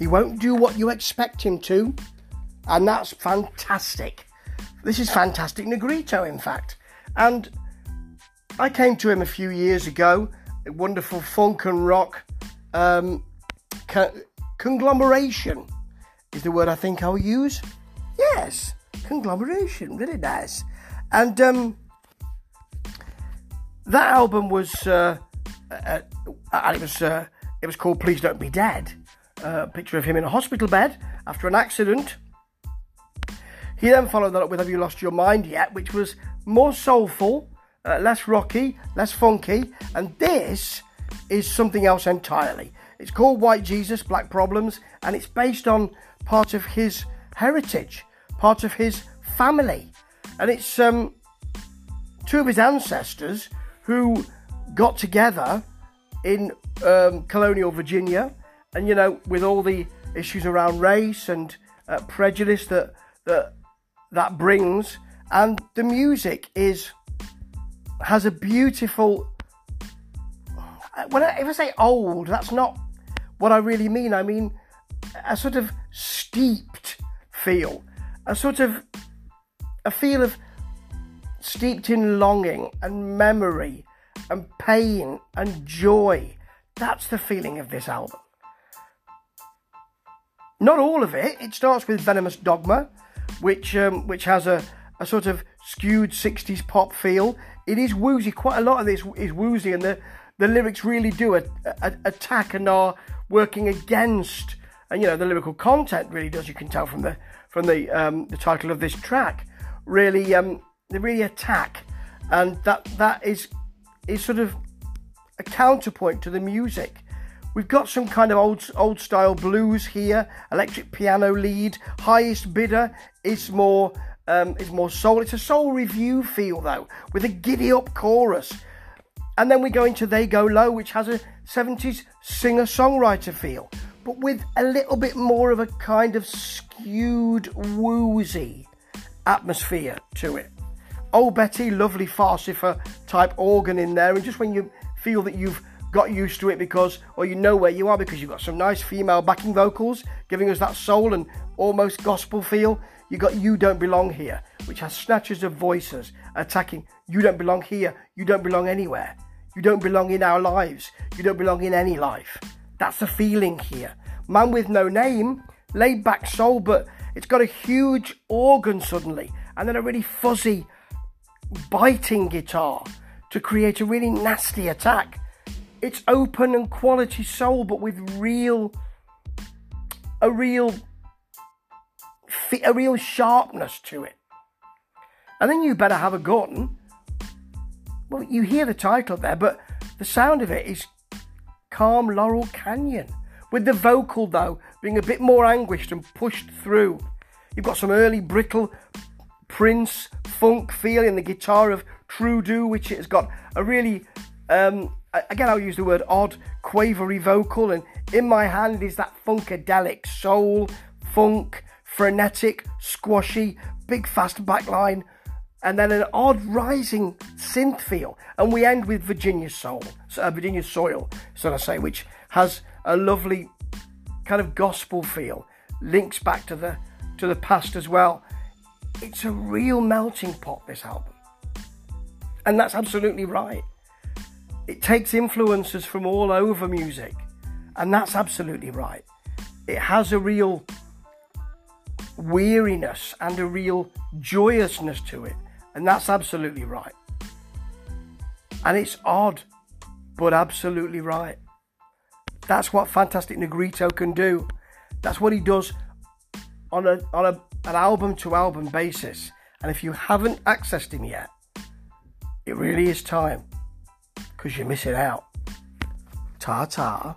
He won't do what you expect him to, and that's fantastic. This is Fantastic Negrito, in fact. And I came to him a few years ago, a wonderful funk and rock um, co- conglomeration is the word I think I'll use. Yes, conglomeration, really nice. And um, that album was, uh, uh, uh, it was, uh, it was called "Please Don't Be Dead." A picture of him in a hospital bed after an accident. He then followed that up with "Have You Lost Your Mind Yet," which was more soulful, uh, less rocky, less funky, and this is something else entirely. It's called White Jesus, Black Problems, and it's based on part of his heritage, part of his family, and it's um, two of his ancestors who got together in um, colonial Virginia, and you know, with all the issues around race and uh, prejudice that that that brings, and the music is has a beautiful. When I, if I say old, that's not what I really mean. I mean a sort of steeped feel, a sort of a feel of steeped in longing and memory and pain and joy. That's the feeling of this album. Not all of it. It starts with Venomous Dogma, which um, which has a, a sort of skewed 60s pop feel. It is woozy. Quite a lot of this is woozy, and the, the lyrics really do a, a, attack and are working against. And you know the lyrical content really does. You can tell from the from the um, the title of this track. Really, um, they really attack, and that that is is sort of a counterpoint to the music. We've got some kind of old old style blues here, electric piano lead. Highest bidder is more um, is more soul. It's a soul revue feel though, with a giddy up chorus. And then we go into They Go Low, which has a 70s singer songwriter feel, but with a little bit more of a kind of skewed, woozy atmosphere to it. Oh Betty, lovely Farfisa type organ in there, and just when you feel that you've got used to it because, or you know where you are because you've got some nice female backing vocals giving us that soul and almost gospel feel. You got You Don't Belong Here, which has snatches of voices attacking You don't belong here, you don't belong anywhere, you don't belong in our lives, you don't belong in any life. That's the feeling here. Man with No Name, laid back soul, but it's got a huge organ suddenly, and then a really fuzzy, biting guitar to create a really nasty attack. It's open and quality soul, but with real, a real a real sharpness to it. And then you better have a gun. Well, you hear the title there, but the sound of it is Calm Laurel Canyon. With the vocal, though, being a bit more anguished and pushed through. You've got some early brittle Prince funk feel in the guitar of Trudeau, which it has got a really, um, again, I'll use the word odd, quavery vocal. And in my hand is that funkadelic soul, funk, frenetic, squashy, big fast backline, and then an odd rising synth feel. And we end with Virginia Soul, uh, Virginia Soil, so I say, which has a lovely kind of gospel feel, links back to the to the past as well. It's a real melting pot, this album. And that's absolutely right. It takes influences from all over music, and that's absolutely right. It has a real weariness and a real joyousness to it. And that's absolutely right. And it's odd, but absolutely right. That's what Fantastic Negrito can do. That's what he does on a on a, an album to album basis. And if you haven't accessed him yet, it really is time because you're missing out. Ta ta.